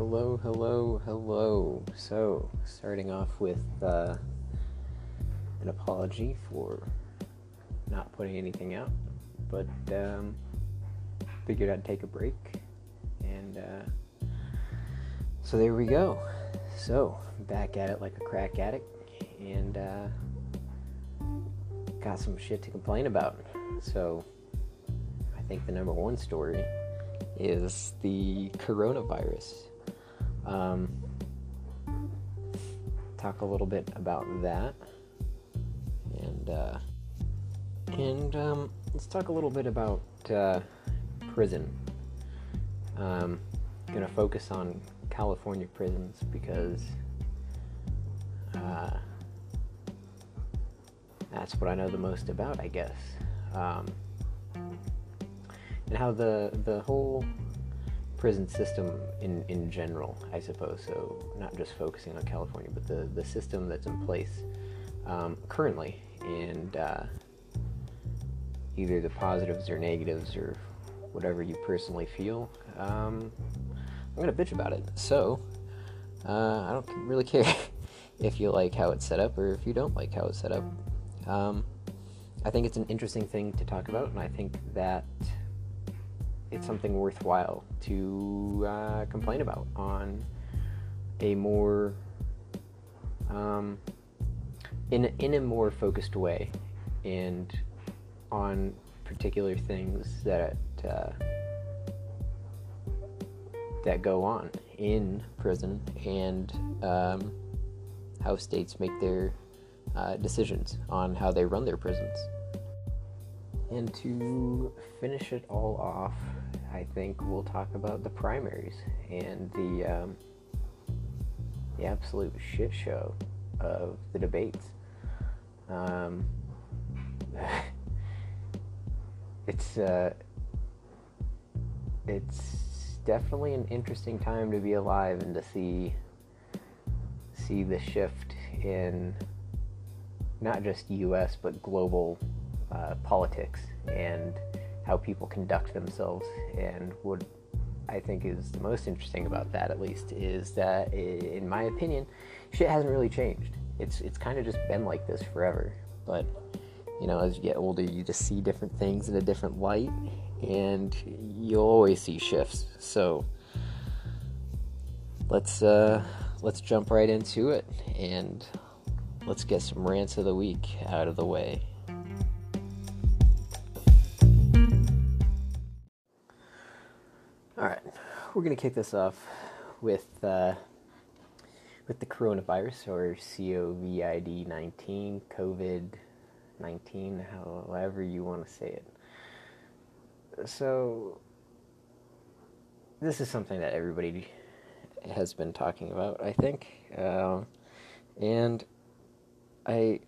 hello, hello, hello. So, starting off with uh, an apology for not putting anything out, but um, figured I'd take a break, and uh, so there we go. So, back at it like a crack addict, and uh, got some shit to complain about. So, I think the number one story is the coronavirus. Um, talk a little bit about that, and uh, and um, let's talk a little bit about uh, prison. Um, gonna focus on California prisons because uh, that's what I know the most about, I guess. Um, and how the the whole prison system in in general, I suppose. So not just focusing on California, but the the system that's in place um, currently, and uh, either the positives or negatives or whatever you personally feel. Um, I'm gonna bitch about it. So uh, I don't really care if you like how it's set up or if you don't like how it's set up. Um, I think it's an interesting thing to talk about, and I think that it's something worthwhile to uh, complain about on a more um, in in a more focused way and on particular things that uh, that go on in prison and um, how states make their uh, decisions on how they run their prisons. And to finish it all off, I think we'll talk about the primaries and the um, the absolute shit show of the debates. Um, it's uh, it's definitely an interesting time to be alive and to see see the shift in not just U.S. but global uh, politics and how people conduct themselves. And what I think is the most interesting about that, at least, is that, in my opinion, shit hasn't really changed. It's it's kind of just been like this forever. But you know, as you get older, you just see different things in a different light, and you'll always see shifts. So let's uh, let's jump right into it, and let's get some rants of the week out of the way. We're gonna kick this off with uh, with the coronavirus or COVID nineteen, COVID nineteen, however you want to say it. So, this is something that everybody has been talking about, I think, um, and I.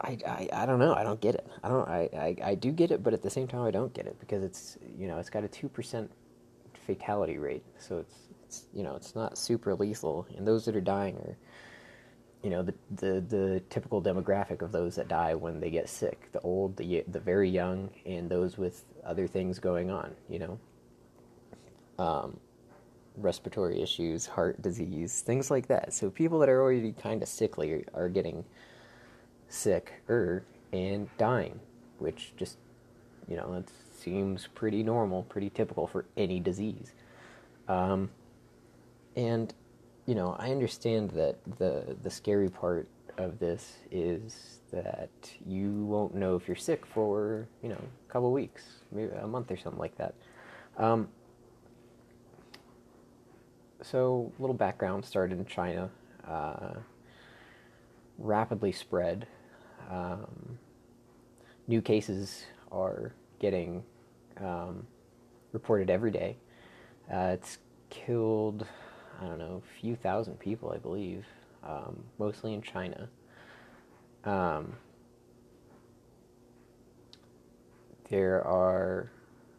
I, I, I don't know. I don't get it. I don't. I, I, I do get it, but at the same time, I don't get it because it's you know it's got a two percent fatality rate. So it's, it's you know it's not super lethal, and those that are dying are you know the, the the typical demographic of those that die when they get sick: the old, the the very young, and those with other things going on. You know, um, respiratory issues, heart disease, things like that. So people that are already kind of sickly are, getting sicker and dying, which just you know it seems pretty normal, pretty typical for any disease. Um, and you know, I understand that the the scary part of this is that you won't know if you're sick for you know a couple weeks, maybe a month or something like that. Um, so, little background started in China, uh, rapidly spread. Um, new cases are getting um, reported every day. Uh, it's killed, I don't know, a few thousand people, I believe, um, mostly in China. Um, there are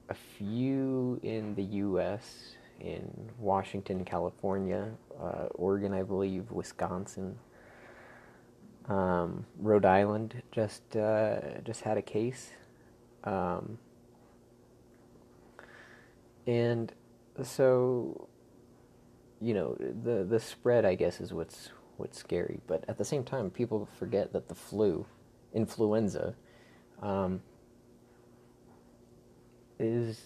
a few in the U.S., in Washington, California, uh, Oregon, I believe, Wisconsin. Um, Rhode Island just uh, just had a case. Um, and so you know, the the spread, I guess, is what's what's scary. But at the same time, people forget that the flu, influenza, um, is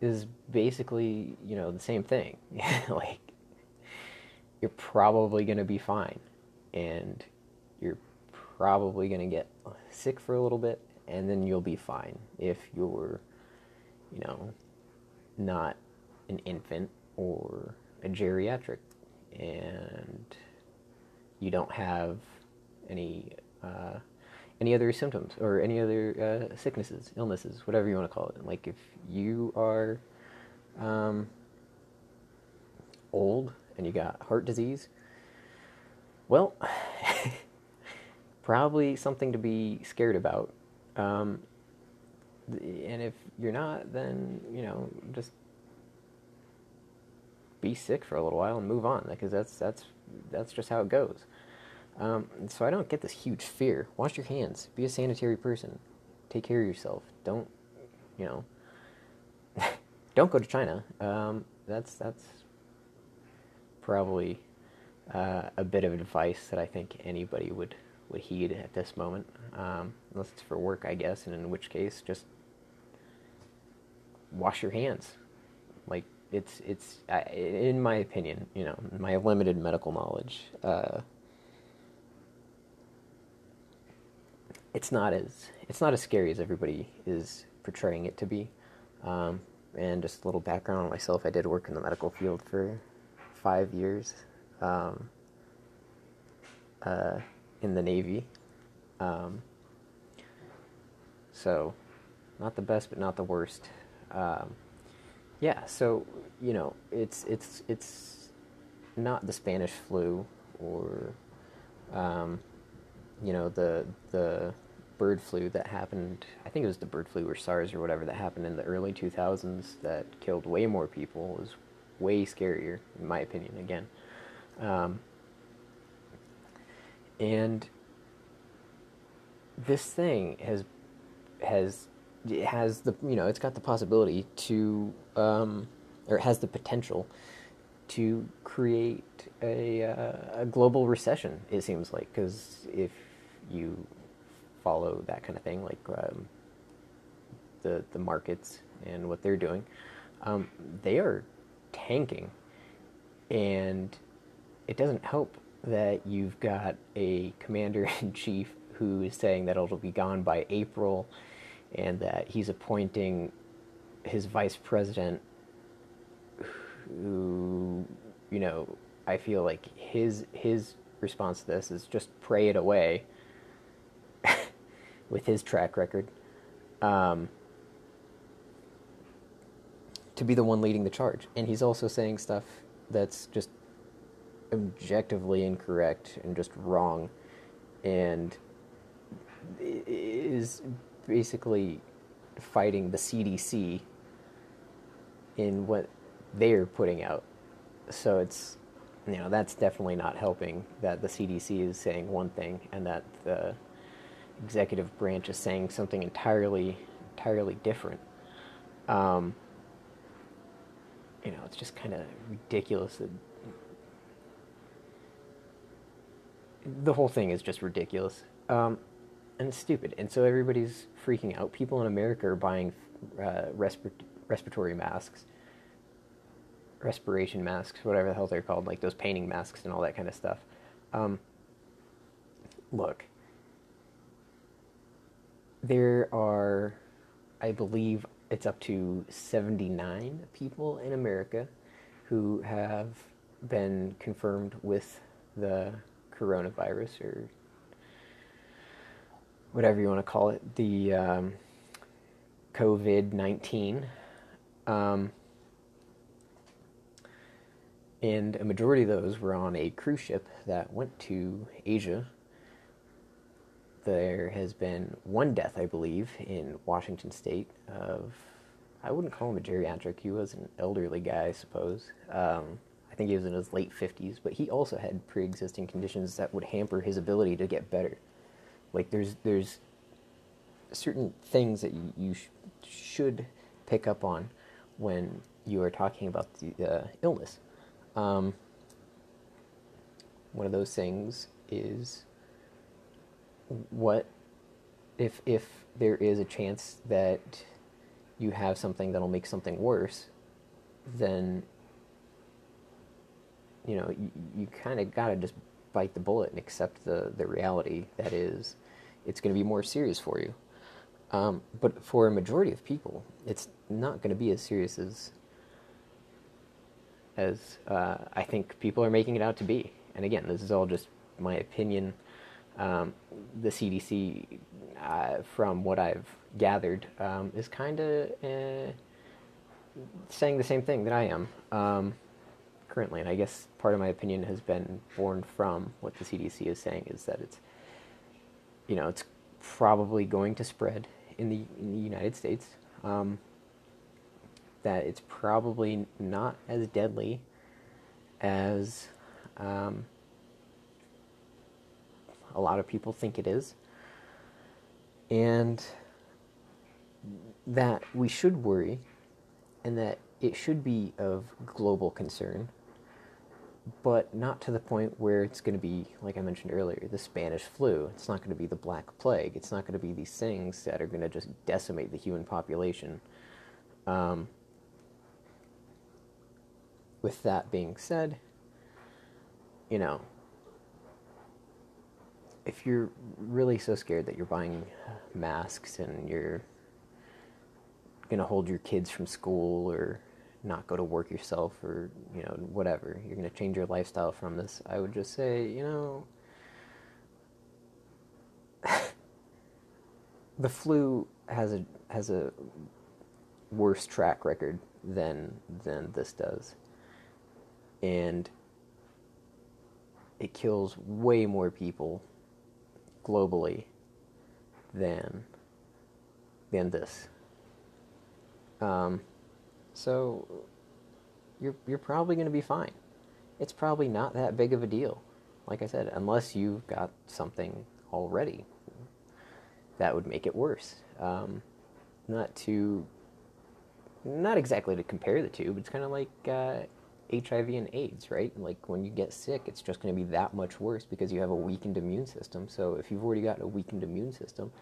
is basically you know the same thing. like you're probably going to be fine, and you're probably going to get sick for a little bit, and then you'll be fine if you're, you know, not an infant or a geriatric, and you don't have any uh, any other symptoms or any other uh, sicknesses, illnesses, whatever you want to call it. Like if you are um, old and you got heart disease, well, probably something to be scared about. Um, and if you're not, then you know just be sick for a little while and move on because that's that's that's just how it goes. Um, so I don't get this huge fear. Wash your hands. Be a sanitary person. Take care of yourself. Don't, you know, don't go to China. Um, that's that's probably uh, a bit of advice that I think anybody would would heed at this moment, um, unless it's for work, I guess, and in which case, just wash your hands. Like it's it's in my opinion, you know, my limited medical knowledge. Uh, it's not as it's not as scary as everybody is portraying it to be. Um, and just a little background on myself: I did work in the medical field for five years um, uh, in the Navy. Um, so, not the best, but not the worst. Um, yeah, so you know, it's it's it's not the Spanish flu or um, you know the the bird flu that happened. I think it was the bird flu or SARS or whatever that happened in the early 2000s that killed way more people. It was way scarier, in my opinion. Again, um, and this thing has has has the you know it's got the possibility to um, or it has the potential to create a, uh, a global recession. It seems like because if you follow that kind of thing, like um, the the markets and what they're doing, um, they are tanking, and it doesn't help that you've got a commander in chief who is saying that it'll be gone by April, and that he's appointing his vice president, who you know I feel like his his response to this is just pray it away with his track record, um, to be the one leading the charge. And he's also saying stuff that's just objectively incorrect and just wrong, and is basically fighting the CDC in what they're putting out. So it's you know that's definitely not helping that the CDC is saying one thing and that the executive branch is saying something entirely entirely different. Um, you know, it's just kind of ridiculous. That the whole thing is just ridiculous um, and stupid. And so everybody's freaking out. People in America are buying uh, respi- respiratory masks, respiration masks, whatever the hell they're called, like those painting masks and all that kind of stuff. Um, look, there are, I believe, it's up to 79 people in America who have been confirmed with the coronavirus or whatever you want to call it, the um, COVID 19. Um, and a majority of those were on a cruise ship that went to Asia there has been one death, I believe, in Washington State of, I wouldn't call him a geriatric. He was an elderly guy, I suppose. Um, I think he was in his late 50s, but he also had pre-existing conditions that would hamper his ability to get better. Like there's there's certain things that you, you sh- should pick up on when you are talking about the uh, illness. Um, one of those things is what if if there is a chance that you have something that'll make something worse, then you know you, you kind of got to just bite the bullet and accept the the reality that is it's going to be more serious for you. Um, but for a majority of people, it's not going to be as serious as as uh, I think people are making it out to be. And again, this is all just my opinion. Um, the CDC, uh, from what I've gathered, um, is kind of uh, saying the same thing that I am um, currently. And I guess part of my opinion has been born from what the CDC is saying is that it's, you know, it's probably going to spread in the, in the United States. Um, that it's probably not as deadly as um, a lot of people think it is. And that we should worry and that it should be of global concern, but not to the point where it's going to be, like I mentioned earlier, the Spanish flu. It's not going to be the Black Plague. It's not going to be these things that are going to just decimate the human population. Um, with that being said, you know, if you're really so scared that you're buying masks and you're going to hold your kids from school or not go to work yourself or, you know, whatever, you're going to change your lifestyle from this, I would just say, you know, the flu has a has a worse track record than than this does. And it kills way more people globally than than this. Um, so you're you're probably going to be fine. It's probably not that big of a deal, like I said, unless you've got something already that would make it worse. Um, not to not exactly to compare the two, but it's kind of like uh, HIV and AIDS, right? Like when you get sick, it's just going to be that much worse because you have a weakened immune system. So if you've already got a weakened immune system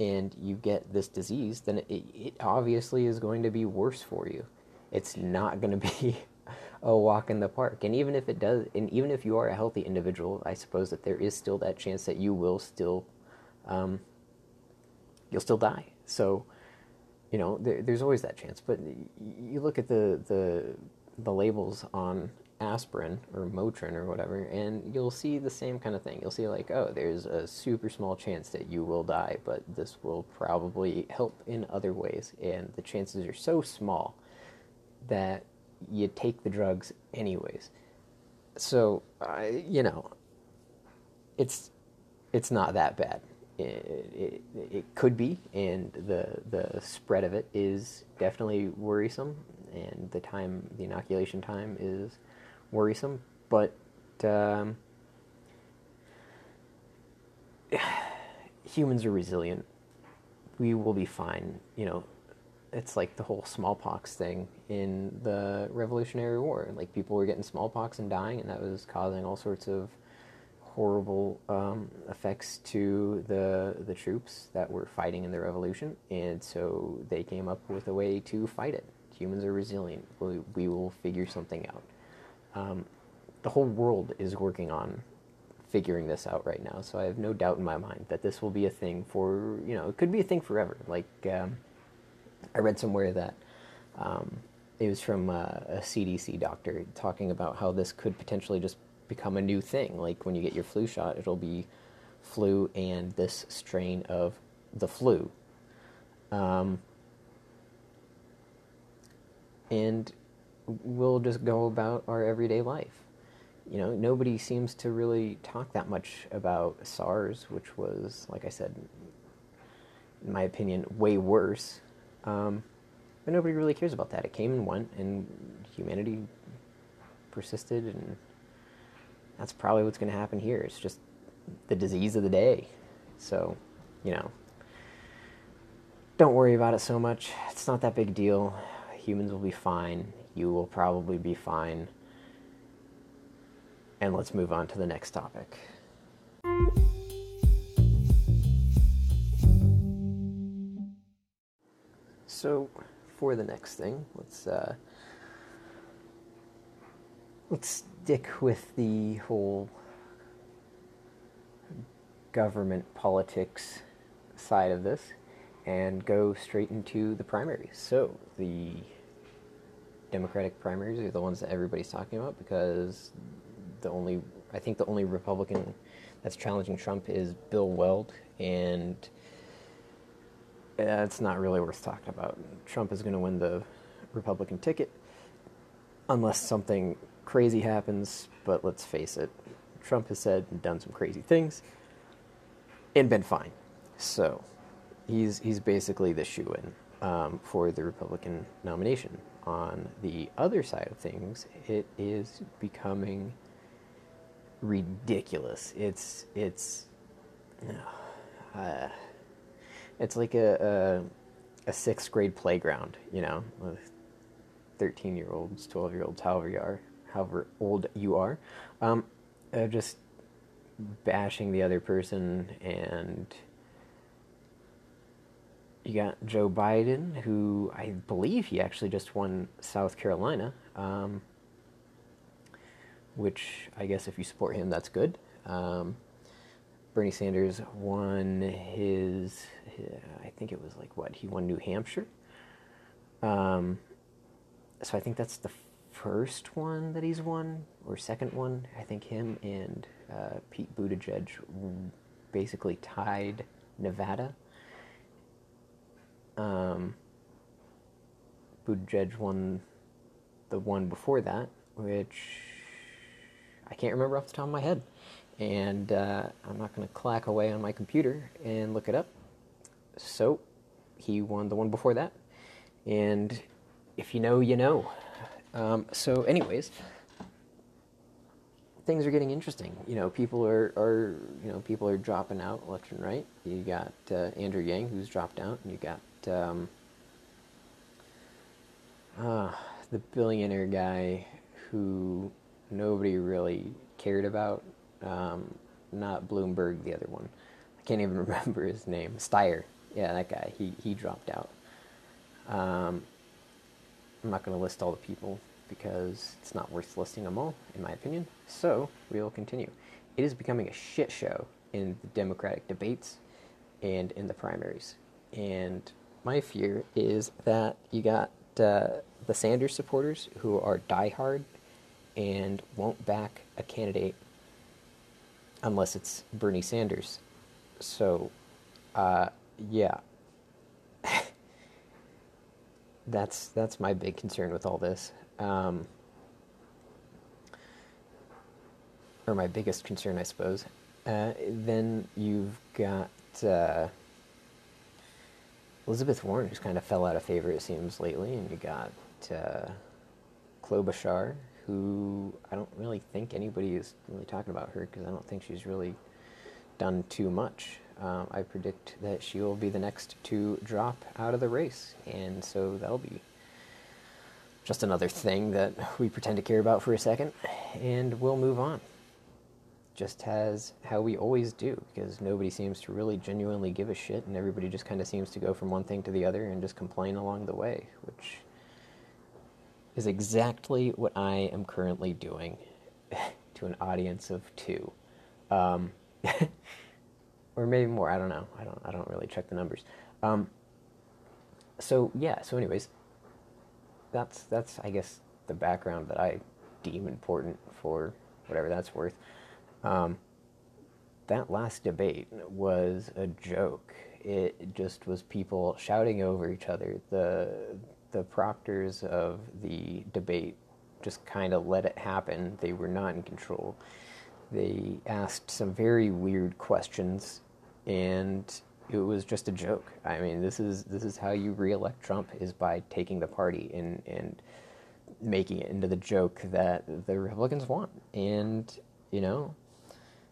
and you get this disease, then it, it obviously is going to be worse for you. It's not going to be a walk in the park. And even if it does, and even if you are a healthy individual, I suppose that there is still that chance that you will still, um, you'll still die. So, you know, there, there's always that chance. But you look at the the the labels on aspirin or Motrin or whatever, and you'll see the same kind of thing. You'll see, like, oh, there's a super small chance that you will die, but this will probably help in other ways. And the chances are so small that you take the drugs anyways. So, uh, you know, it's it's not that bad. It, it, it could be, and the the spread of it is definitely worrisome and the time, the inoculation time is worrisome. But um, humans are resilient. We will be fine. You know, it's like the whole smallpox thing in the Revolutionary War. Like people were getting smallpox and dying, and that was causing all sorts of horrible um, effects to the the troops that were fighting in the revolution. And so they came up with a way to fight it humans are resilient. We, we will figure something out. Um, the whole world is working on figuring this out right now. So I have no doubt in my mind that this will be a thing for, you know, it could be a thing forever. Like, um, I read somewhere that um, it was from uh, a CDC doctor talking about how this could potentially just become a new thing. Like, when you get your flu shot, it'll be flu and this strain of the flu. Um, and we'll just go about our everyday life. You know, nobody seems to really talk that much about SARS, which was, like I said, in my opinion, way worse. Um, but nobody really cares about that. It came and went, and humanity persisted, and that's probably what's going to happen here. It's just the disease of the day. So, you know, don't worry about it so much. It's not that big deal humans will be fine. You will probably be fine. and let's move on to the next topic. So, for the next thing, let's uh, let's stick with the whole government politics side of this and go straight into the primaries. So, the Democratic primaries are the ones that everybody's talking about because the only I think the only Republican that's challenging Trump is Bill Weld, and it's not really worth talking about. Trump is going to win the Republican ticket unless something crazy happens. But let's face it, Trump has said and done some crazy things and been fine. So he's he's basically the shoe in um, for the Republican nomination. On the other side of things, it is becoming ridiculous. It's it's uh, it's like a, a, a sixth grade playground, you know, thirteen year olds, twelve year olds, however you are, however old you are, um, uh, just bashing the other person and. You got Joe Biden, who I believe he actually just won South Carolina. Um, which I guess if you support him, that's good. Um, Bernie Sanders won his, his, I think it was like what he won New Hampshire. Um, so I think that's the first one that he's won or second one. I think him and uh, Pete Buttigieg basically tied Nevada. Um, Buttigieg won the one before that, which I can't remember off the top of my head. And uh, I'm not going to clack away on my computer and look it up. So he won the one before that. And if you know, you know. Um, so, anyways, things are getting interesting. You know, people are, are you know people are dropping out left and right. You got uh, Andrew Yang who's dropped out, and you got um, uh, the billionaire guy who nobody really cared about. Um, not Bloomberg, the other one. I can't even remember his name. Steyer. Yeah, that guy. He he dropped out. Um, I'm not going to list all the people because it's not worth listing them all, in my opinion. So we'll continue. It is becoming a shit show in the Democratic debates and in the primaries. And my fear is that you got uh, the Sanders supporters who are diehard and won't back a candidate unless it's Bernie Sanders. So, uh, yeah, that's that's my big concern with all this, um, or my biggest concern, I suppose. Uh, then you've got uh, Elizabeth Warren, who's kind of fell out of favor, it seems, lately, and you got uh, Klobuchar, who I don't really think anybody is really talking about her because I don't think she's really done too much. Um, I predict that she will be the next to drop out of the race, and so that'll be just another thing that we pretend to care about for a second, and we'll move on. Just as how we always do, because nobody seems to really genuinely give a shit, and everybody just kind of seems to go from one thing to the other and just complain along the way, which is exactly what I am currently doing to an audience of two, um, or maybe more. I don't know. I don't. I don't really check the numbers. Um, so yeah. So anyways, that's that's I guess the background that I deem important for whatever that's worth. Um, that last debate was a joke. It just was people shouting over each other. The the proctors of the debate just kind of let it happen. They were not in control. They asked some very weird questions, and it was just a joke. I mean, this is this is how you reelect Trump is by taking the party and and making it into the joke that the Republicans want. And you know,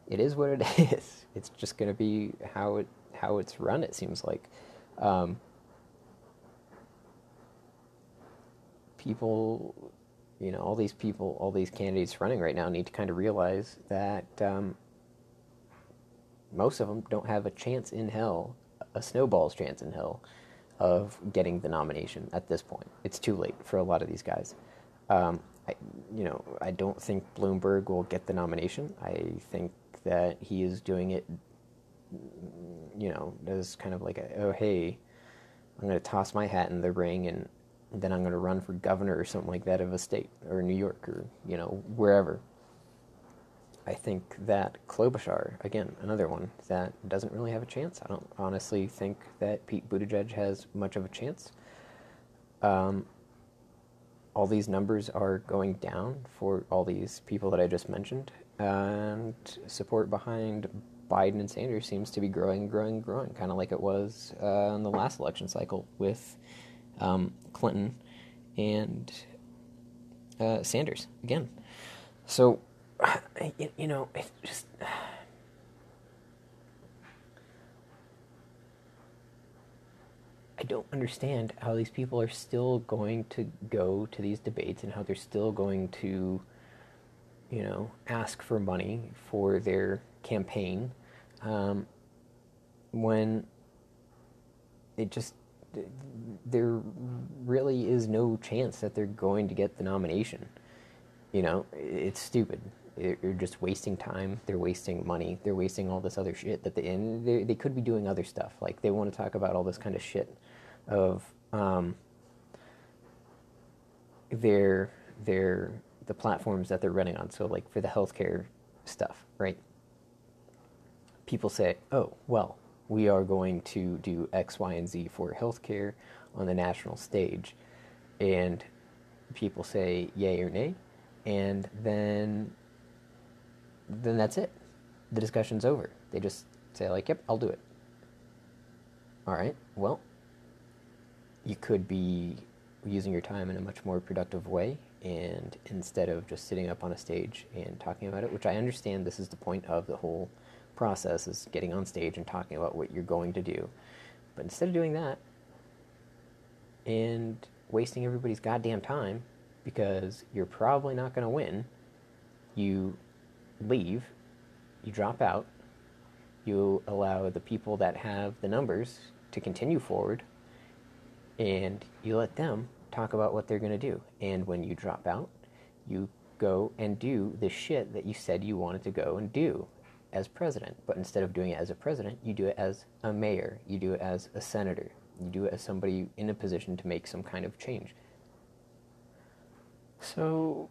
it is what it is. It's just going to be how it how it's run. It seems like. Um, people you know, all these people, all these candidates running right now need to kind of realize that um, most of them don't have a chance in hell, a snowball's chance in hell, of getting the nomination at this point. It's too late for a lot of these guys. Um, I, you know, I don't think Bloomberg will get the nomination. I think that he is doing it, you know, as kind of like a, oh, hey, I'm going to toss my hat in the ring and then I'm going to run for governor or something like that of a state or New York or, you know, wherever. I think that Klobuchar, again, another one that doesn't really have a chance. I don't honestly think that Pete Buttigieg has much of a chance. Um, all these numbers are going down for all these people that I just mentioned, and support behind Biden and Sanders seems to be growing, growing, growing, kind of like it was uh, in the last election cycle with um, Clinton and uh, Sanders again. So, you know, it's just. I don't understand how these people are still going to go to these debates and how they're still going to, you know, ask for money for their campaign um, when it just there really is no chance that they're going to get the nomination. You know, it's stupid. They're just wasting time. They're wasting money. They're wasting all this other shit that they and they, they could be doing other stuff. Like they want to talk about all this kind of shit of um, their their the platforms that they're running on. So like for the healthcare stuff, right? People say, "Oh, well, we are going to do X, Y, and Z for healthcare on the national stage," and people say yay or nay, and then then that's it. The discussion's over. They just say like, "Yep, I'll do it." All right. Well, you could be using your time in a much more productive way and instead of just sitting up on a stage and talking about it which i understand this is the point of the whole process is getting on stage and talking about what you're going to do. But instead of doing that and wasting everybody's goddamn time because you're probably not going to win you leave you drop out you allow the people that have the numbers to continue forward and you let them talk about what they're going to do. And when you drop out, you go and do the shit that you said you wanted to go and do as president. But instead of doing it as a president, you do it as a mayor, you do it as a senator, you do it as somebody in a position to make some kind of change. So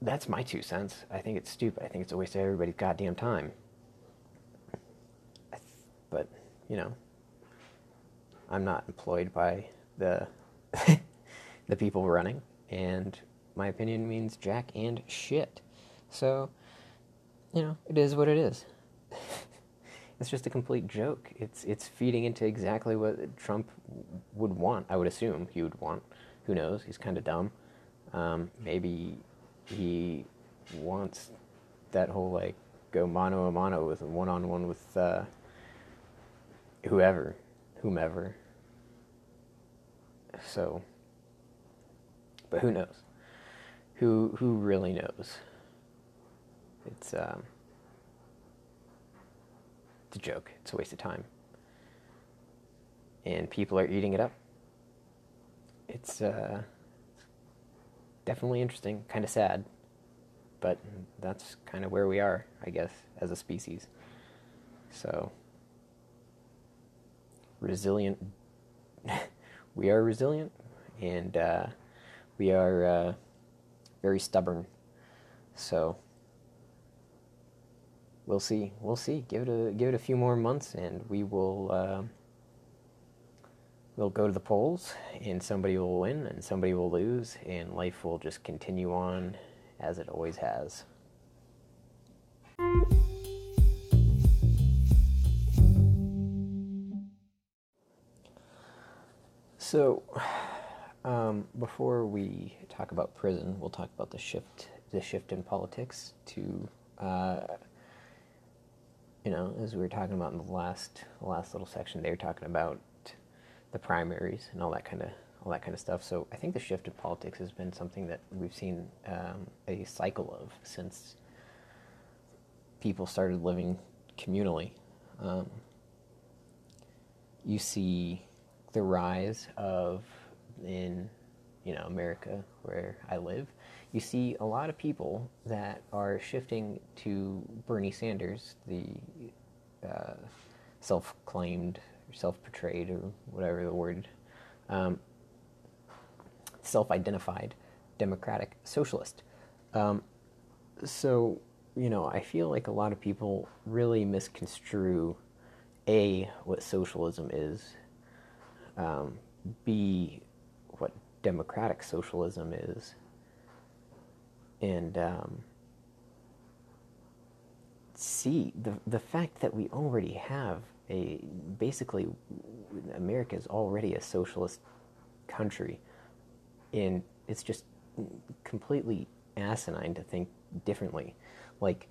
that's my two cents. I think it's stupid. I think it's a waste of everybody's goddamn time. But, you know, I'm not employed by the the people running, and my opinion means jack and shit. So, you know, it is what it is. it's just a complete joke. It's it's feeding into exactly what Trump would want. I would assume he would want. Who knows? He's kind of dumb. Um, maybe he wants that whole like go mano a mano with one on one with uh, whoever, whomever. So, but who knows? Who who really knows? It's um, it's a joke. It's a waste of time, and people are eating it up. It's uh, definitely interesting, kind of sad, but that's kind of where we are, I guess, as a species. So resilient we are resilient and uh, we are uh, very stubborn. So we'll see. We'll see. Give it a give it a few more months, and we will. Uh, we'll go to the polls, and somebody will win, and somebody will lose, and life will just continue on as it always has. So, um, before we talk about prison, we'll talk about the shift, the shift in politics to, uh, you know, as we were talking about in the last, the last little section, they were talking about the primaries and all that kind of, all that kind of stuff. So I think the shift in politics has been something that we've seen um, a cycle of since people started living communally. Um, you see the rise of in you know America where I live, you see a lot of people that are shifting to Bernie Sanders, the uh, self-claimed, self-portrayed, or whatever the word, um, self-identified democratic socialist. Um, so you know, I feel like a lot of people really misconstrue a what socialism is, um, b democratic socialism is, and um, c the the fact that we already have a basically America is already a socialist country, and it's just completely asinine to think differently like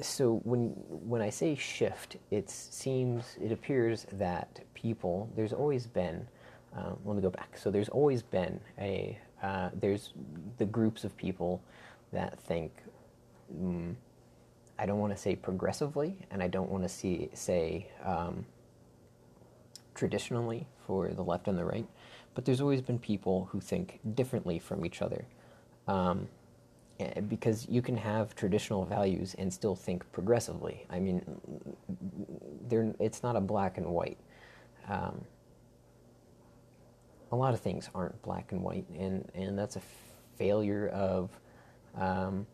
so when when I say shift, it seems it appears that people there's always been. Uh, let me go back. So there's always been a uh, there's the groups of people that think. Mm, I don't want to say progressively, and I don't want to see say um, traditionally for the left and the right, but there's always been people who think differently from each other. Um, Eh, because you can have traditional values and still think progressively. I mean, it's not a black and white. Um, a lot of things aren't black and white, and, and that's a failure of um,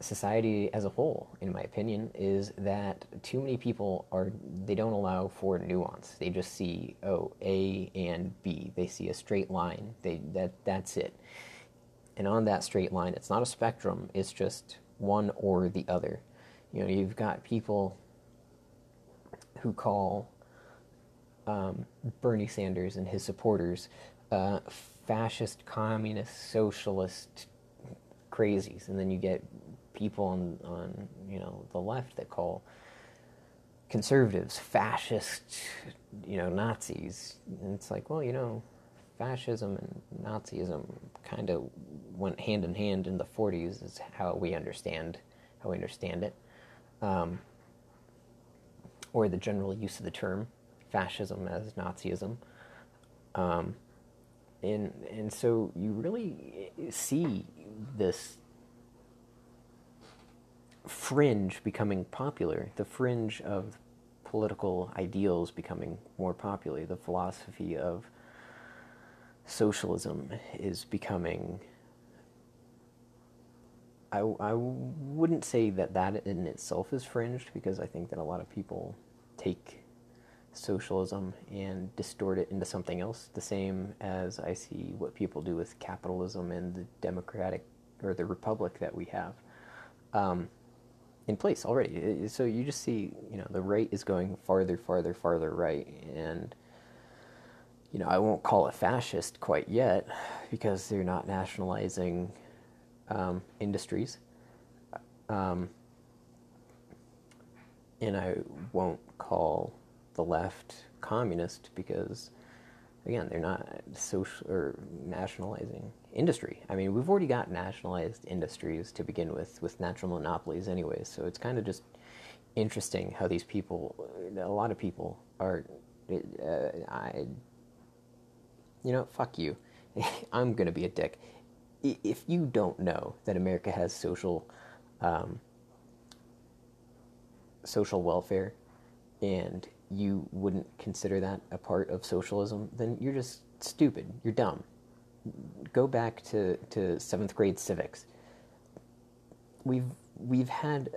society as a whole, in my opinion, is that too many people are, they don't allow for nuance. They just see, oh, A and B. They see a straight line. They, that, that's it and on that straight line, it's not a spectrum, it's just one or the other. You know, you've got people who call um, Bernie Sanders and his supporters uh, fascist, communist, socialist crazies, and then you get people on, on you know the left that call conservatives fascist, you know Nazis, and it's like, well, you know, fascism and Nazism kind of went hand in hand in the 40s, is how we understand how we understand it, um, or the general use of the term fascism as Nazism. Um, and and so you really see this fringe becoming popular, the fringe of political ideals becoming more popular, the philosophy of socialism is becoming. I, I wouldn't say that that in itself is fringed because I think that a lot of people take socialism and distort it into something else, the same as I see what people do with capitalism and the democratic or the republic that we have um, in place already. So you just see, you know, the right is going farther, farther, farther right, and you know, I won't call it fascist quite yet because they're not nationalizing um, industries. Um, and I won't call the left communist because, again, they're not social or nationalizing industry. I mean, we've already got nationalized industries to begin with, with natural monopolies, anyways. So it's kind of just interesting how these people, a lot of people, are. Uh, I you know, fuck you. I'm to be a dick. If you don't know that America has social, um, social welfare, and you wouldn't consider that a part of socialism, then you're just stupid. You're dumb. Go back to, to seventh grade civics. We've we've had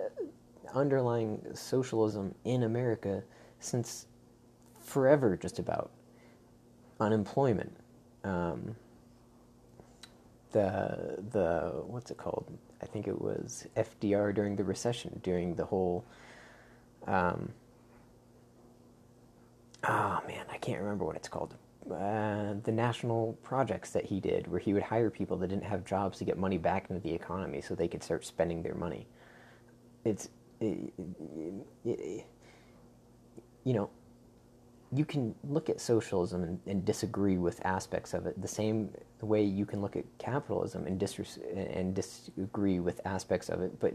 underlying socialism in America since forever, just about unemployment. Um, the the what's it called? I think it was FDR during the recession, during the whole. Um, oh man, I can't remember what it's called. Uh, the national projects that he did, where he would hire people that didn't have jobs to get money back into the economy, so they could start spending their money. It's, it, it, it, you know, you can look at socialism and, and, disagree with aspects of it the same way you can look at capitalism and, dis- and disagree with aspects of it. But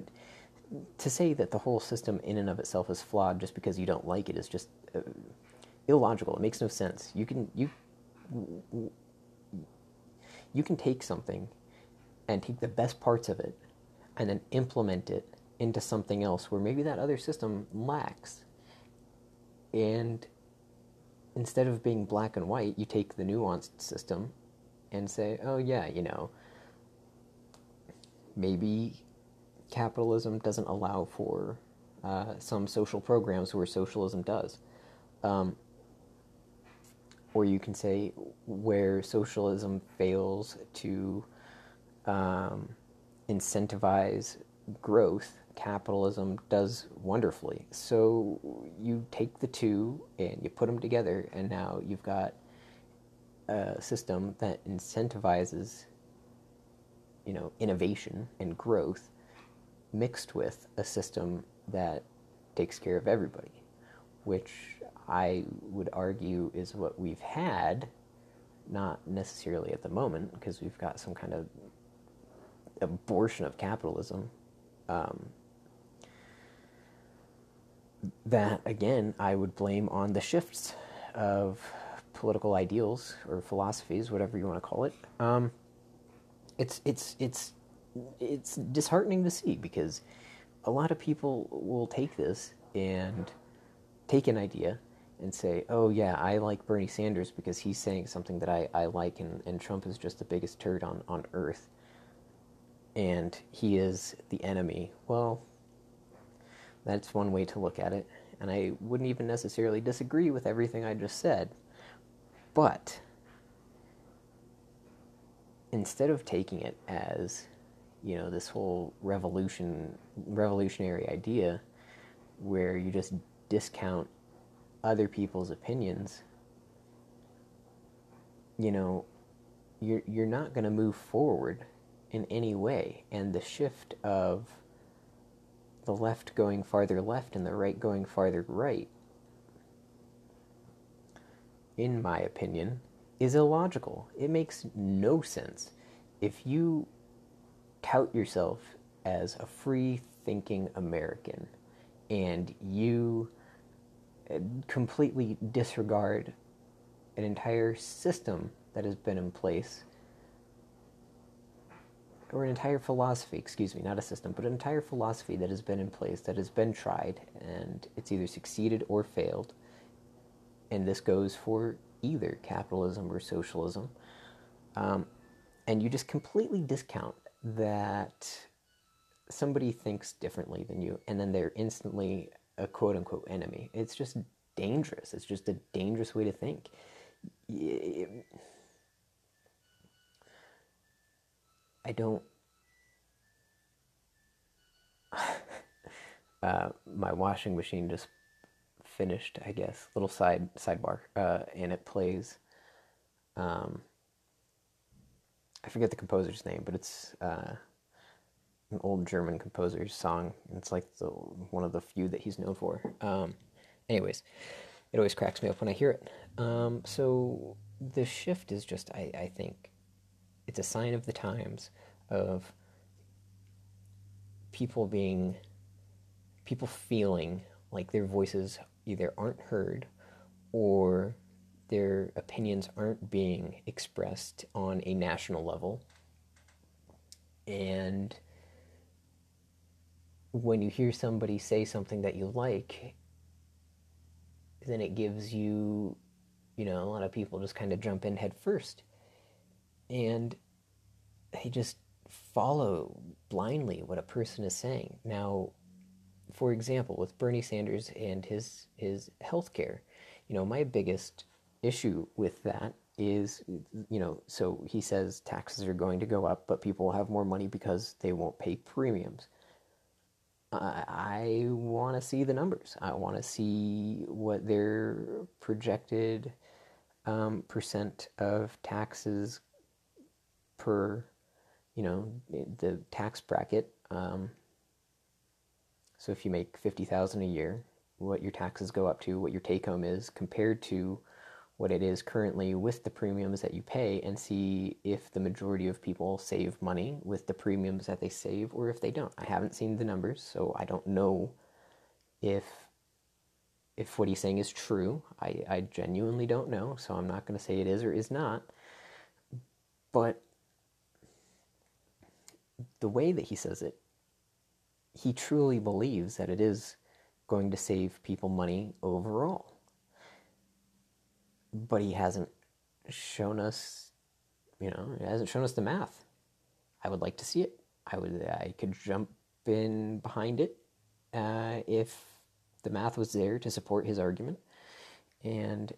to say that the whole system in and of itself is flawed just because you don't like it is just uh, illogical. It makes no sense. You can you you can take something and take the best parts of it and then implement it into something else where maybe that other system lacks. And instead of being black and white, you take the nuanced system and say, oh, yeah, you know, maybe capitalism doesn't allow for uh, some social programs where socialism does. Um, or you can say where socialism fails to um, incentivize growth, capitalism does wonderfully. So you take the two and you put them together, and now you've got a system that incentivizes, you know, innovation and growth, mixed with a system that takes care of everybody, which I would argue is what we've had, not necessarily at the moment, because we've got some kind of abortion of capitalism. Um, that again, I would blame on the shifts of political ideals or philosophies, whatever you want to call it. Um, it's it's it's it's disheartening to see because a lot of people will take this and take an idea and say, oh, yeah, I like Bernie Sanders because he's saying something that I, I like, and, and Trump is just the biggest turd on, on earth and he is the enemy. Well, that's one way to look at it, and I wouldn't even necessarily disagree with everything I just said. But instead of taking it as, you know, this whole revolution revolutionary idea where you just discount other people's opinions, you know, you're you're not going to move forward in any way. And the shift of the left going farther left and the right going farther right, in my opinion, is illogical. It makes no sense. If you tout yourself as a free thinking American and you completely disregard an entire system that has been in place or an entire philosophy, excuse me, not a system, but an entire philosophy that has been in place, that has been tried, and it's either succeeded or failed. And this goes for either capitalism or socialism. Um, and you just completely discount that somebody thinks differently than you, and then they're instantly a quote unquote enemy. It's just dangerous. It's just a dangerous way to think. I don't. uh, my washing machine just finished, I guess. Little side sidebar, uh, and it plays. Um, I forget the composer's name, but it's uh, an old German composer's song. It's like the one of the few that he's known for. Um, anyways, it always cracks me up when I hear it. Um, so the shift is just, I, I think, it's a sign of the times of people being people feeling like their voices either aren't heard or their opinions aren't being expressed on a national level and when you hear somebody say something that you like then it gives you you know a lot of people just kind of jump in head first and they just follow blindly what a person is saying. Now, for example, with Bernie Sanders and his his health care, you know, my biggest issue with that is, you know, so he says taxes are going to go up, but people will have more money because they won't pay premiums. I, want to see the numbers. I want to see what their projected um, percent of taxes per you know, the tax bracket. Um, so if you make fifty thousand a year, what your taxes go up to, what your take home is, compared to what it is currently with the premiums that you pay, and see if the majority of people save money with the premiums that they save or if they don't. I haven't seen the numbers, so I don't know if if what he's saying is true. I, I genuinely don't know, so I'm not to say it is or is not. But the way that he says it, he truly believes that it is going to save people money overall. But he hasn't shown us, you know, he hasn't shown us the math. I would like to see it. I would, I could jump in behind it uh, if the math was there to support his argument. And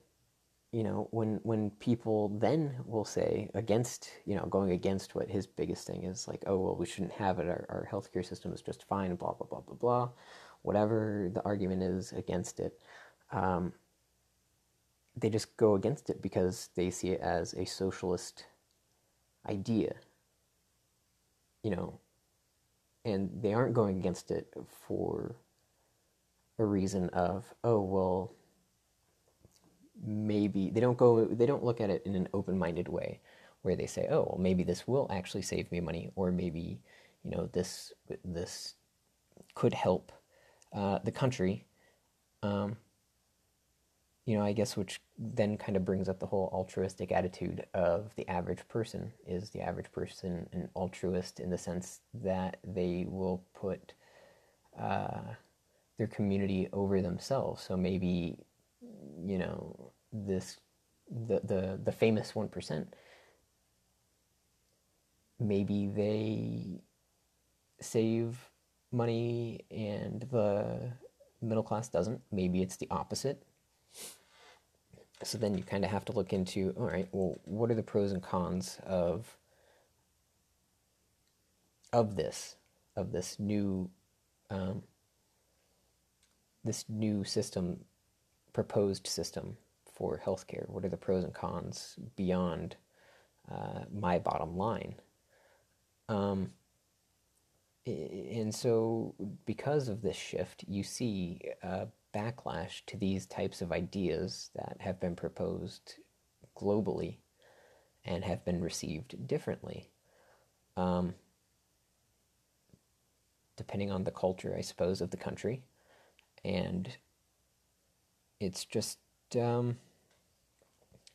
you know, when when people then will say against, you know, going against what his biggest thing is, like, oh well, we shouldn't have it. Our, our healthcare system is just fine. Blah blah blah blah blah. Whatever the argument is against it, um, they just go against it because they see it as a socialist idea. You know, and they aren't going against it for a reason of oh well maybe they don't go they don't look at it in an open-minded way where they say oh well maybe this will actually save me money or maybe you know this this could help uh, the country um, you know i guess which then kind of brings up the whole altruistic attitude of the average person is the average person an altruist in the sense that they will put uh, their community over themselves. So maybe, you know, this the the the famous one percent. Maybe they save money and the middle class doesn't. Maybe it's the opposite. So then you kind of have to look into all right, well, what are the pros and cons of of this of this new um, this new system, proposed system for healthcare? What are the pros and cons beyond uh, my bottom line? Um, and so, because of this shift, you see a backlash to these types of ideas that have been proposed globally and have been received differently. Um, depending on the culture, I suppose, of the country and it's just um,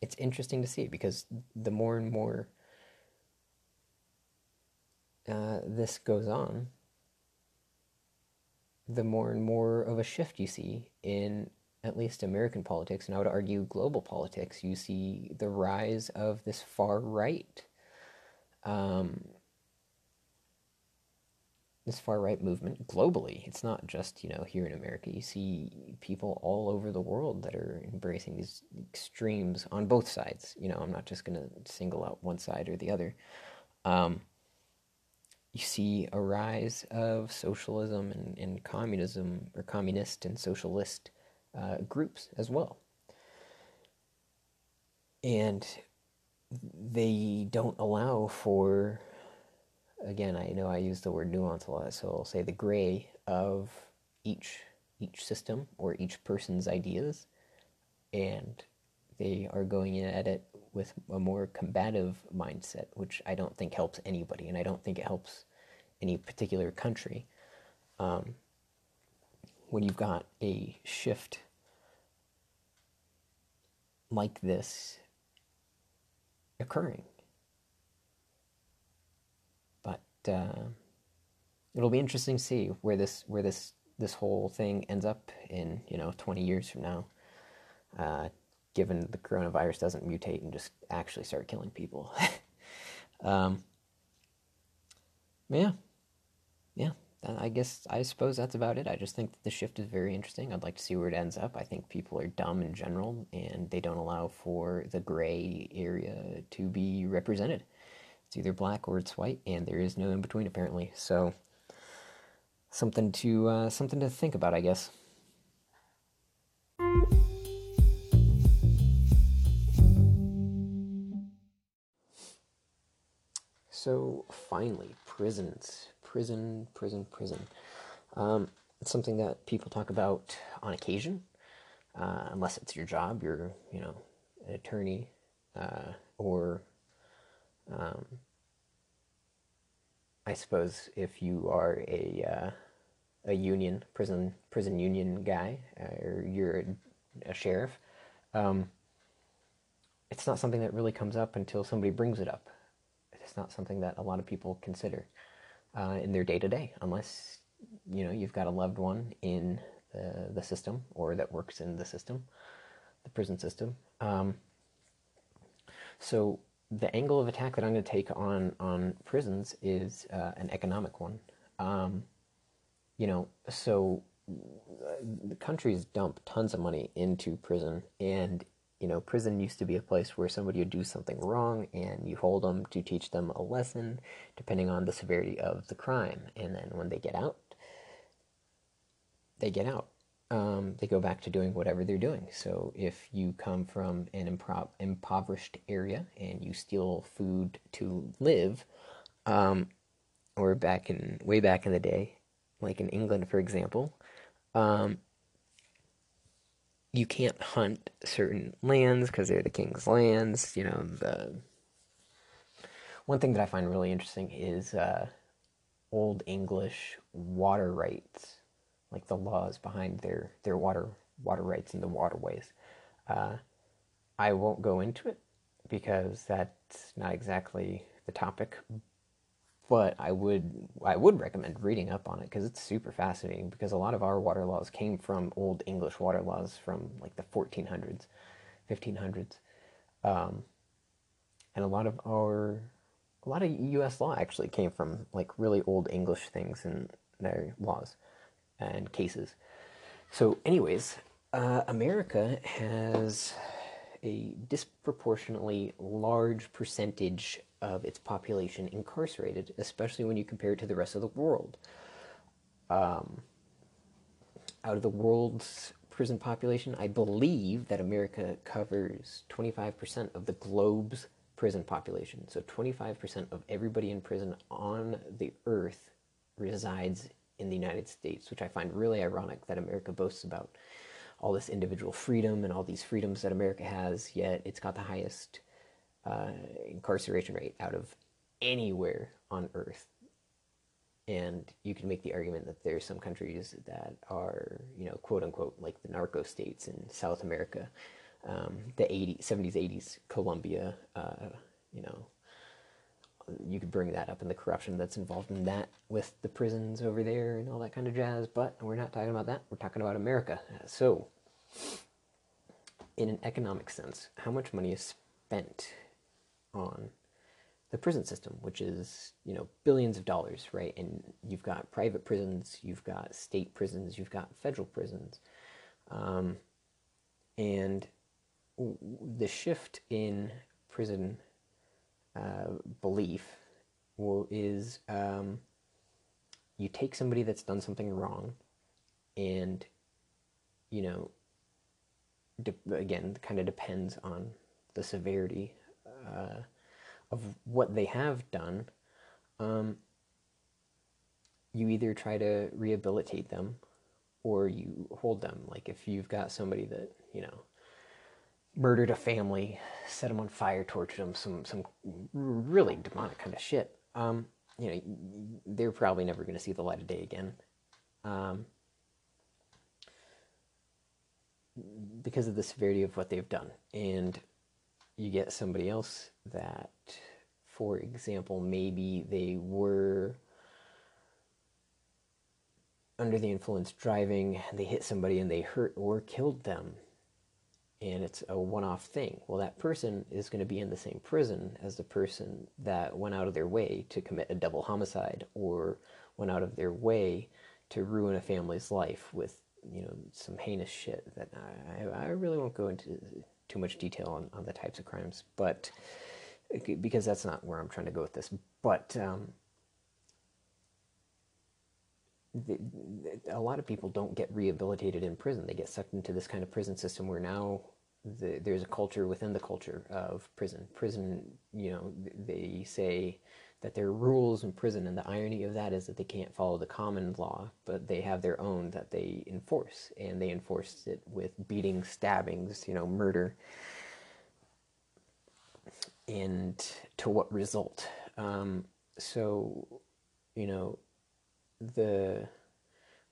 it's interesting to see because the more and more uh, this goes on, the more and more of a shift you see in at least American politics, and I would argue global politics. You see the rise of this far right. Um, this far right movement globally. It's not just, you know, here in America. You see people all over the world that are embracing these extremes on both sides. You know, I'm not just going to single out one side or the other. Um, you see a rise of socialism and, and communism, or communist and socialist uh, groups as well. And they don't allow for again, I know I use the word nuance a lot, so I'll say the gray of each each system or each person's ideas, and they are going at it with a more combative mindset, which I don't think helps anybody, and I don't think it helps any particular country. Um, when you've got a shift like this occurring But uh, it'll be interesting to see where this where this this whole thing ends up in you know 20 years from now. Uh, given the coronavirus doesn't mutate and just actually start killing people. um, yeah, yeah. I guess I suppose that's about it. I just think that the shift is very interesting. I'd like to see where it ends up. I think people are dumb in general, and they don't allow for the gray area to be represented. It's either black or it's white, and there is no in between apparently. So something to uh, something to think about, I guess. So finally, prisons, prison, prison, prison. Um, it's something that people talk about on occasion, uh, unless it's your job. You're, you know, an attorney, uh, or um, I suppose if you are a uh, a union prison prison union guy, uh, or you're a, a sheriff, um, it's not something that really comes up until somebody brings it up. It's not something that a lot of people consider uh, in their day to day, unless you know you've got a loved one in the, the system or that works in the system, the prison system. Um, so the angle of attack that I'm going to take on on prisons is uh, an economic one. Um, you know, so the countries dump tons of money into prison, and you know, prison used to be a place where somebody would do something wrong, and you hold them to teach them a lesson, depending on the severity of the crime. And then when they get out, they get out um, they go back to doing whatever they're doing. So if you come from an impro- impoverished area and you steal food to live, um, or back in way back in the day, like in England, for example, um, you can't hunt certain lands because they're the king's lands. You know the one thing that I find really interesting is uh, Old English water rights like the laws behind their their water water rights in the waterways. Uh, I won't go into it because that's not exactly the topic. But I would I would recommend reading up on it because it's super fascinating. Because a lot of our water laws came from old English water laws from like the 1400s, 1500s, um, and a lot of our a lot of U.S. law actually came from like really old English things and their laws and cases. So, anyways, uh, America has a disproportionately large percentage of its population incarcerated, especially when you compare it to the rest of the world. Um, out of the world's prison population, I believe that America covers 25% of the globe's prison population. So 25% of everybody in prison on the earth resides in the United States, which I find really ironic that America boasts about all this individual freedom and all these freedoms that America has, yet it's got the highest uh, incarceration rate out of anywhere on earth. And you can make the argument that there's some countries that are, you know, quote unquote, like the narco states in South America, um, the 80s, 70s, 80s, Colombia, uh, you know, you could bring that up in the corruption that's involved in that with the prisons over there and all that kind of jazz, but we're not talking about that. We're talking about America. So, in an economic sense, how much money is spent on the prison system, which is, you know, billions of dollars, right? And you've got private prisons, you've got state prisons, you've got federal prisons. Um, and the shift in prison uh, belief will, is um, you take somebody that's done something wrong and you know de- again kind of depends on the severity uh, of what they have done um, you either try to rehabilitate them or you hold them like if you've got somebody that you know murdered a family, set them on fire, tortured them, some some really demonic kind of shit. Um, you know, they're probably never going to see the light of day again. Um, because of the severity of what they've done. And you get somebody else that, for example, maybe they were under the influence driving, and they hit somebody and they hurt or killed them and it's a one off thing. Well, that person is going to be in the same prison as the person that went out of their way to commit a double homicide or went out of their way to ruin a family's life with, you know, some heinous shit that I, I really won't go into too much detail on, on the types of crimes, but because that's not where I'm trying to go with this. But um, a lot of people don't get rehabilitated in prison. They get sucked into this kind of prison system where now the, there's a culture within the culture of prison. Prison, you know, they say that there are rules in prison, and the irony of that is that they can't follow the common law, but they have their own that they enforce, and they enforce it with beating, stabbings, you know, murder. And to what result? Um, so, you know, the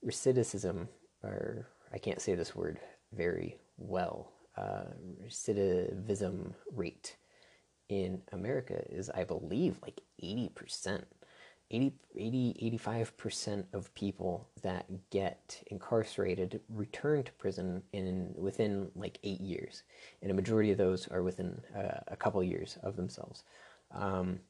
recidivism, or I can't say this word very well, uh, recidivism rate in America is, I believe, like 80%. 80, 80 85% of people that get incarcerated return to prison in within like eight years, and a majority of those are within uh, a couple years of themselves. Um,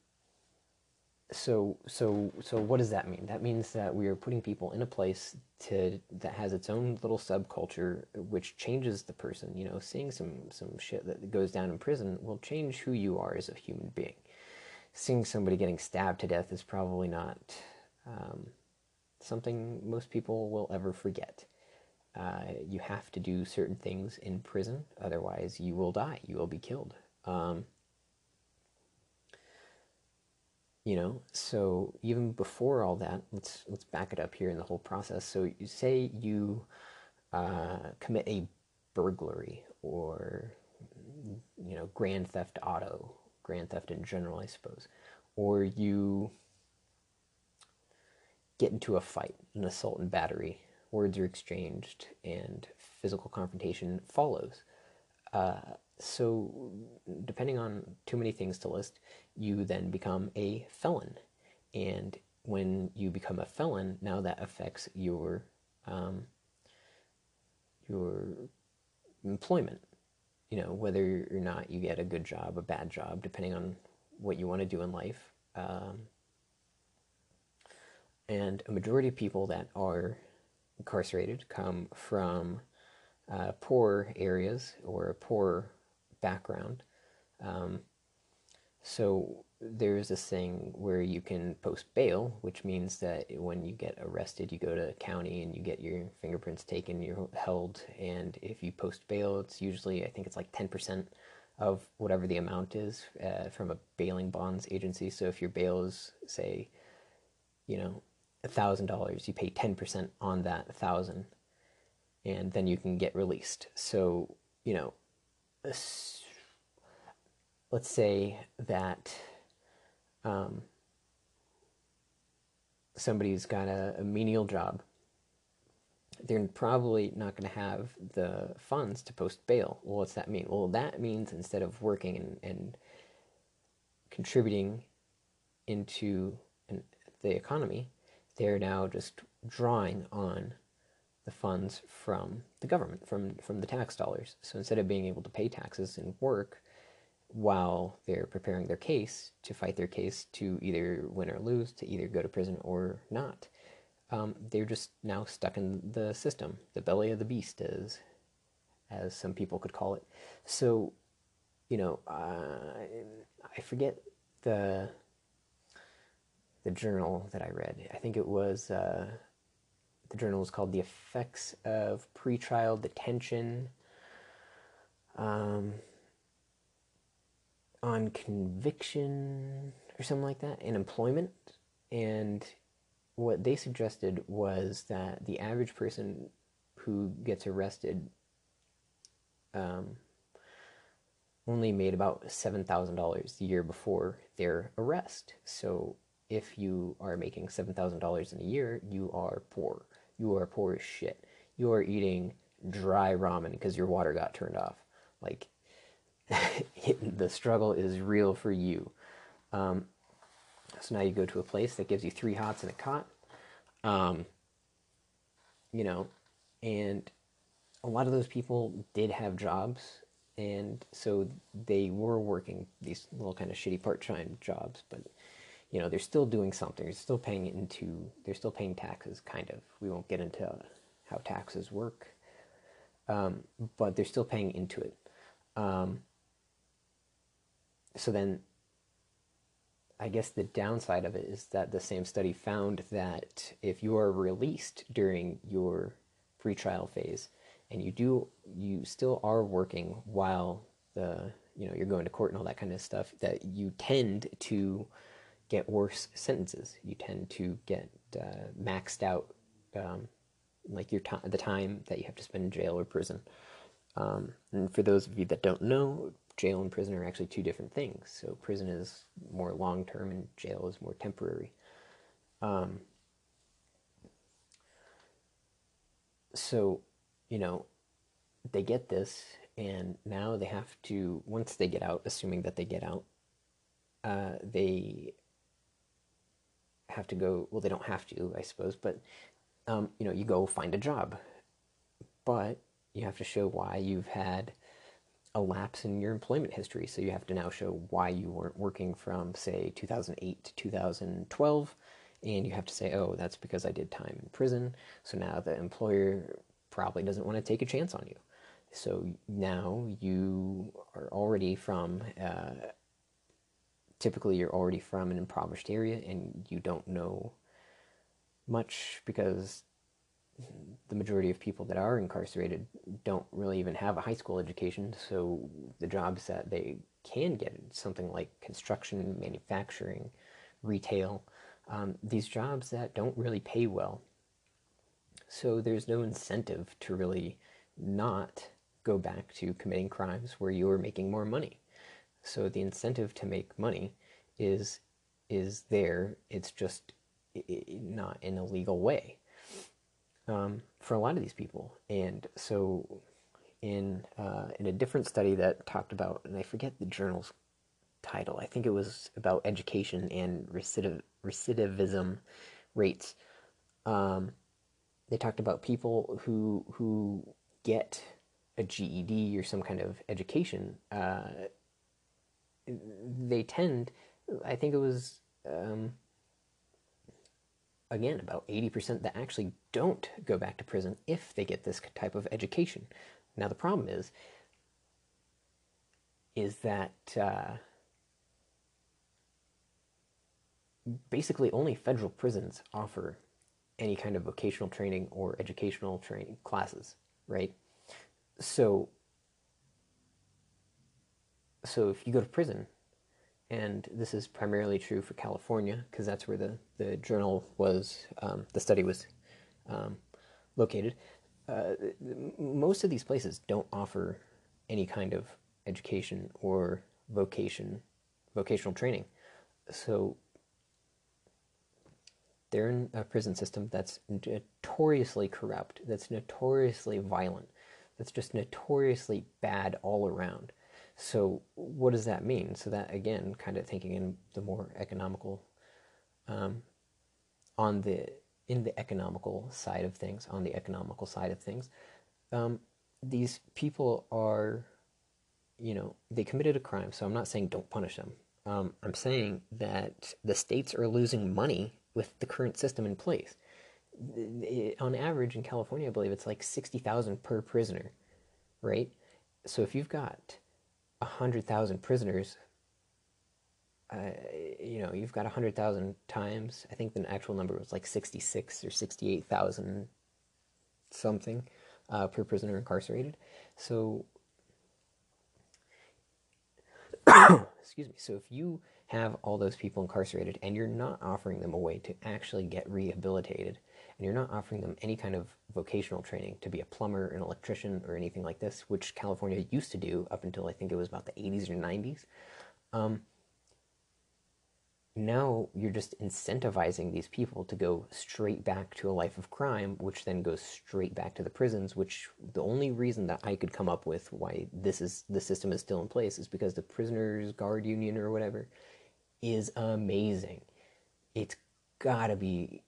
so so so what does that mean that means that we are putting people in a place to that has its own little subculture which changes the person you know seeing some some shit that goes down in prison will change who you are as a human being seeing somebody getting stabbed to death is probably not um, something most people will ever forget. Uh, you have to do certain things in prison otherwise you will die you will be killed. Um, you know so even before all that let's let's back it up here in the whole process. So you say you uh, commit a burglary or you know grand theft auto grand theft in general i suppose or you get into a fight an assault and battery words are exchanged and physical confrontation follows uh, so, depending on too many things to list, you then become a felon. And when you become a felon, now that affects your um, your employment. You know, whether or not you get a good job, a bad job, depending on what you want to do in life. Um, and a majority of people that are incarcerated come from uh, poor areas or a poor background. Um, so there's this thing where you can post bail, which means that when you get arrested, you go to county and you get your fingerprints taken, you're held, and if you post bail, it's usually I think it's like ten percent of whatever the amount is uh, from a bailing bonds agency. So if your bail is say, you know, a thousand dollars, you pay ten percent on that thousand, and then you can get released. So you know, let's say that um, somebody's got a, a menial job, they're probably not going to have the funds to post bail. Well, what's that mean? Well, that means instead of working and, and contributing into an, the economy, they're now just drawing on the funds from the government, from, from the tax dollars. So instead of being able to pay taxes and work while they're preparing their case to fight their case to either win or lose, to either go to prison or not, um, they're just now stuck in the system, the belly of the beast, as, as some people could call it. So, you know, uh, I forget the the journal that I read. I think it was uh, the journal was called The Effects of Pretrial Detention um, on Conviction or something like that in employment. And what they suggested was that the average person who gets arrested um, only made about $7,000 the year before their arrest. So if you are making $7,000 in a year, you are poor you are poor as shit. You are eating dry ramen because your water got turned off. Like, the struggle is real for you. Um, so now you go to a place that gives you three hots and a cot. Um, you know, and a lot of those people did have jobs, and so they were working these little kind of shitty part time jobs, but you know, they're still doing something. They're still paying into, they're still paying taxes, kind of. We won't get into how taxes work, um, but they're still paying into it. Um, so then, I guess the downside of it is that the same study found that if you are released during your free pretrial phase and you do, you still are working while the, you know, you're going to court and all that kind of stuff, that you tend to get worse sentences. You tend to get uh, maxed out, um, like your time, the time that you have to spend in jail or prison. Um, and for those of you that don't know, jail and prison are actually two different things. So prison is more long term, and jail is more temporary. Um, so, you know, they get this, and now they have to once they get out, assuming that they get out, uh, they have to go. Well, they don't have to, I suppose, but um, you know, you go find a job, but you have to show why you've had a lapse in your employment history. So you have to now show why you weren't working from, say, 2008 to 2012. And you have to say, oh, that's because I did time in prison. So now the employer probably doesn't want to take a chance on you. So now you are already from, uh, typically, you're already from an impoverished area and you don't know much because the majority of people that are incarcerated don't really even have a high school education. So the jobs that they can get, something like construction, manufacturing, retail, um, these jobs that don't really pay well. So there's no incentive to really not go back to committing crimes where you're making more money. So the incentive to make money is is there. It's just not in a legal way um, for a lot of these people. And so, in uh, in a different study that talked about, and I forget the journal's title. I think it was about education and recidiv- recidivism rates. Um, they talked about people who who get a GED or some kind of education. Uh, they tend, I think it was. Um, again, about 80% that actually don't go back to prison if they get this type of education. Now, the problem is, is that uh, basically only federal prisons offer any kind of vocational training or educational training classes, right? So, so if you go to prison and this is primarily true for California because that's where the, the journal was, um, the study was um, located. Uh, most of these places don't offer any kind of education or vocation, vocational training. So they're in a prison system that's notoriously corrupt, that's notoriously violent, that's just notoriously bad all around. So what does that mean? So that again, kind of thinking in the more economical, um, on the in the economical side of things, on the economical side of things, um, these people are, you know, they committed a crime. So I'm not saying don't punish them. Um, I'm saying that the states are losing money with the current system in place. On average, in California, I believe it's like sixty thousand per prisoner, right? So if you've got 100,000 prisoners, uh, you know, you've got 100,000 times, I think the actual number was like 66 or 68,000 something uh, per prisoner incarcerated. So, excuse me. So if you have all those people incarcerated and you're not offering them a way to actually get rehabilitated, and you're not offering them any kind of vocational training to be a plumber, an electrician, or anything like this, which California used to do up until I think it was about the 80s or 90s. Um, now you're just incentivizing these people to go straight back to a life of crime, which then goes straight back to the prisons. Which the only reason that I could come up with why this is the system is still in place is because the prisoners guard union or whatever is amazing. It's gotta be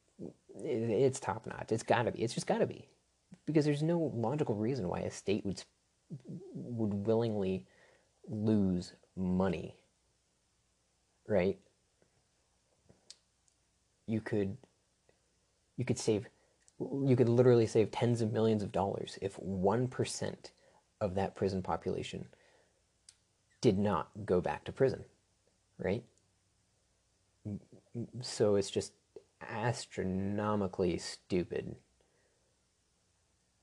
it's top notch. It's got to be. It's just got to be, because there's no logical reason why a state would would willingly lose money. Right? You could you could save you could literally save tens of millions of dollars if 1% of that prison population did not go back to prison, right? So it's just astronomically stupid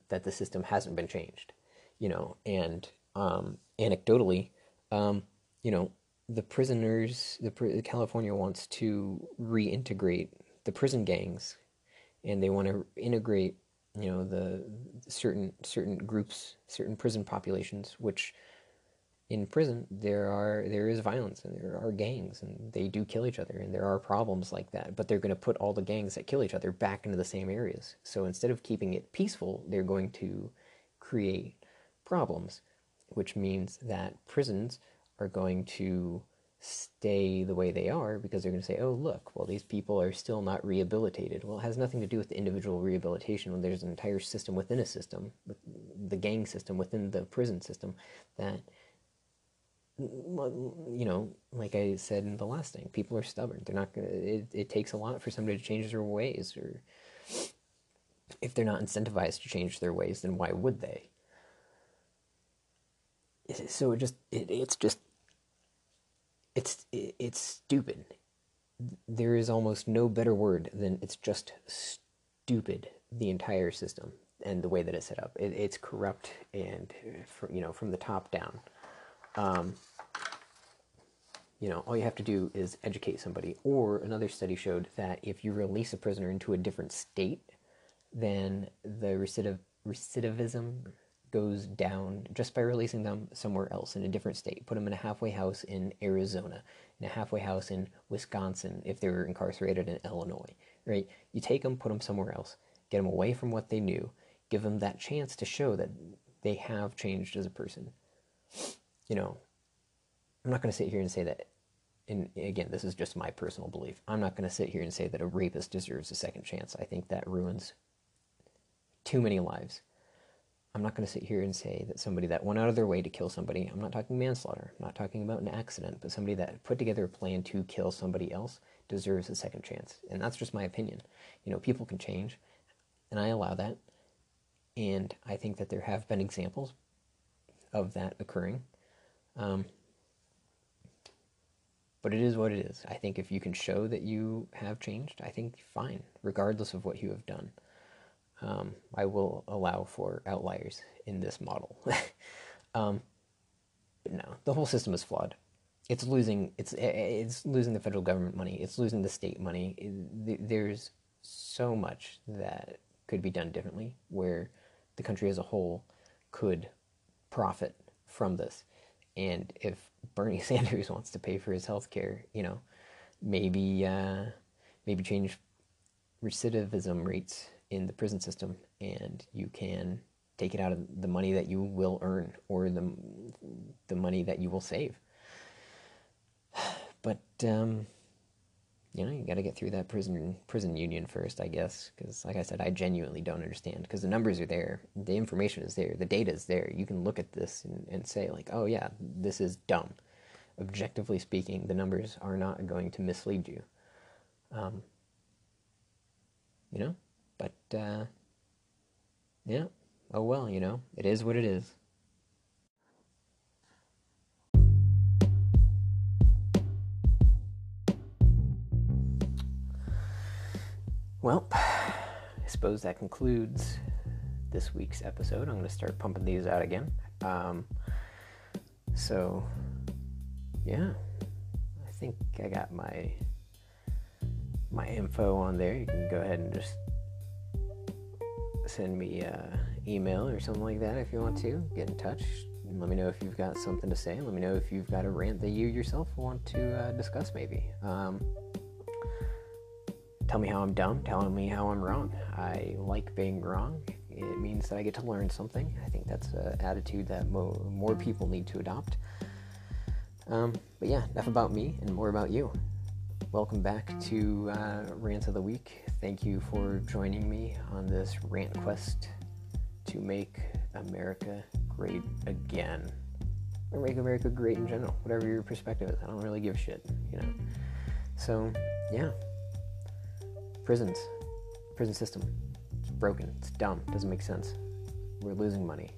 that the system hasn't been changed, you know, and um, anecdotally, um, you know, the prisoners, the California wants to reintegrate the prison gangs, and they want to integrate, you know, the certain certain groups, certain prison populations, which in prison there are there is violence and there are gangs and they do kill each other and there are problems like that but they're going to put all the gangs that kill each other back into the same areas so instead of keeping it peaceful they're going to create problems which means that prisons are going to stay the way they are because they're going to say, oh, look, well, these people are still not rehabilitated. Well, it has nothing to do with the individual rehabilitation when there's an entire system within a system, the gang system within the prison system, that, you know, like I said in the last thing, people are stubborn. They're not to, it, it takes a lot for somebody to change their ways, or if they're not incentivized to change their ways, then why would they? So it just, it, it's just it's it's stupid. There is almost no better word than it's just stupid. The entire system and the way that it's set up, it, it's corrupt and uh, for you know from the top down. Um, you know, all you have to do is educate somebody. Or another study showed that if you release a prisoner into a different state, then the recidiv- recidivism goes down just by releasing them somewhere else in a different state. Put them in a halfway house in Arizona, in a halfway house in Wisconsin if they were incarcerated in Illinois, right? You take them, put them somewhere else, get them away from what they knew, give them that chance to show that they have changed as a person. You know, I'm not going to sit here and say that and again, this is just my personal belief. I'm not going to sit here and say that a rapist deserves a second chance. I think that ruins too many lives. I'm not going to sit here and say that somebody that went out of their way to kill somebody, I'm not talking manslaughter, I'm not talking about an accident, but somebody that put together a plan to kill somebody else deserves a second chance. And that's just my opinion. You know, people can change, and I allow that. And I think that there have been examples of that occurring. Um, but it is what it is. I think if you can show that you have changed, I think fine, regardless of what you have done um, I will allow for outliers in this model. um, but no, the whole system is flawed. It's losing. It's it's losing the federal government money. It's losing the state money. There's so much that could be done differently, where the country as a whole could profit from this. And if Bernie Sanders wants to pay for his health care, you know, maybe uh, maybe change recidivism rates in the prison system, and you can take it out of the money that you will earn or the the money that you will save. But um, you know, you got to get through that prison prison union first, I guess, because like I said, I genuinely don't understand because the numbers are there, the information is there, the data is there. You can look at this and, and say like, oh yeah, this is dumb. Objectively speaking, the numbers are not going to mislead you. Um, you know, but, uh, yeah, oh well, you know, it is what it is. Well, I suppose that concludes this week's episode. I'm going to start pumping these out again. Um, so, yeah, I think I got my my info on there. You can go ahead and just send me an email or something like that if you want to. Get in touch. Let me know if you've got something to say. Let me know if you've got a rant that you yourself want to uh, discuss, maybe. Um, tell me how I'm dumb. Tell me how I'm wrong. I like being wrong. It means that I get to learn something. I think that's an attitude that mo- more people need to adopt. Um, but yeah, enough about me and more about you. Welcome back to uh, Rant of the Week. Thank you for joining me on this rant quest to make America great again. Or make America great in general, whatever your perspective is. I don't really give a shit, you know. So, yeah. Prisons. Prison system. It's broken. It's dumb. Doesn't make sense. We're losing money.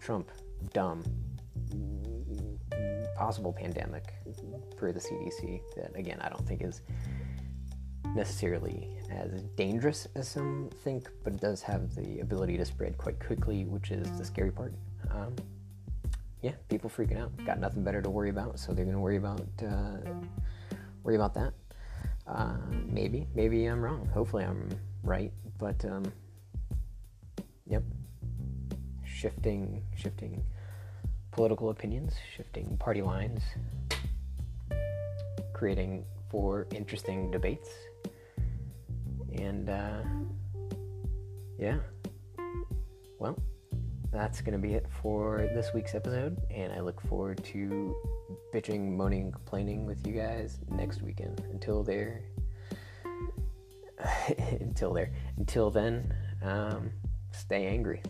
Trump. Dumb. Possible pandemic per the CDC that, again, I don't think is necessarily as dangerous as some think, but it does have the ability to spread quite quickly, which is the scary part. Um, yeah, people freaking out. Got nothing better to worry about, so they're gonna worry about uh, worry about that. Uh, maybe, maybe I'm wrong. Hopefully, I'm right. But um, yep, shifting, shifting political opinions, shifting party lines, creating for interesting debates, and uh, yeah, well that's going to be it for this week's episode, and I look forward to bitching, moaning, complaining with you guys next weekend. Until there, until there, until then, um, stay angry.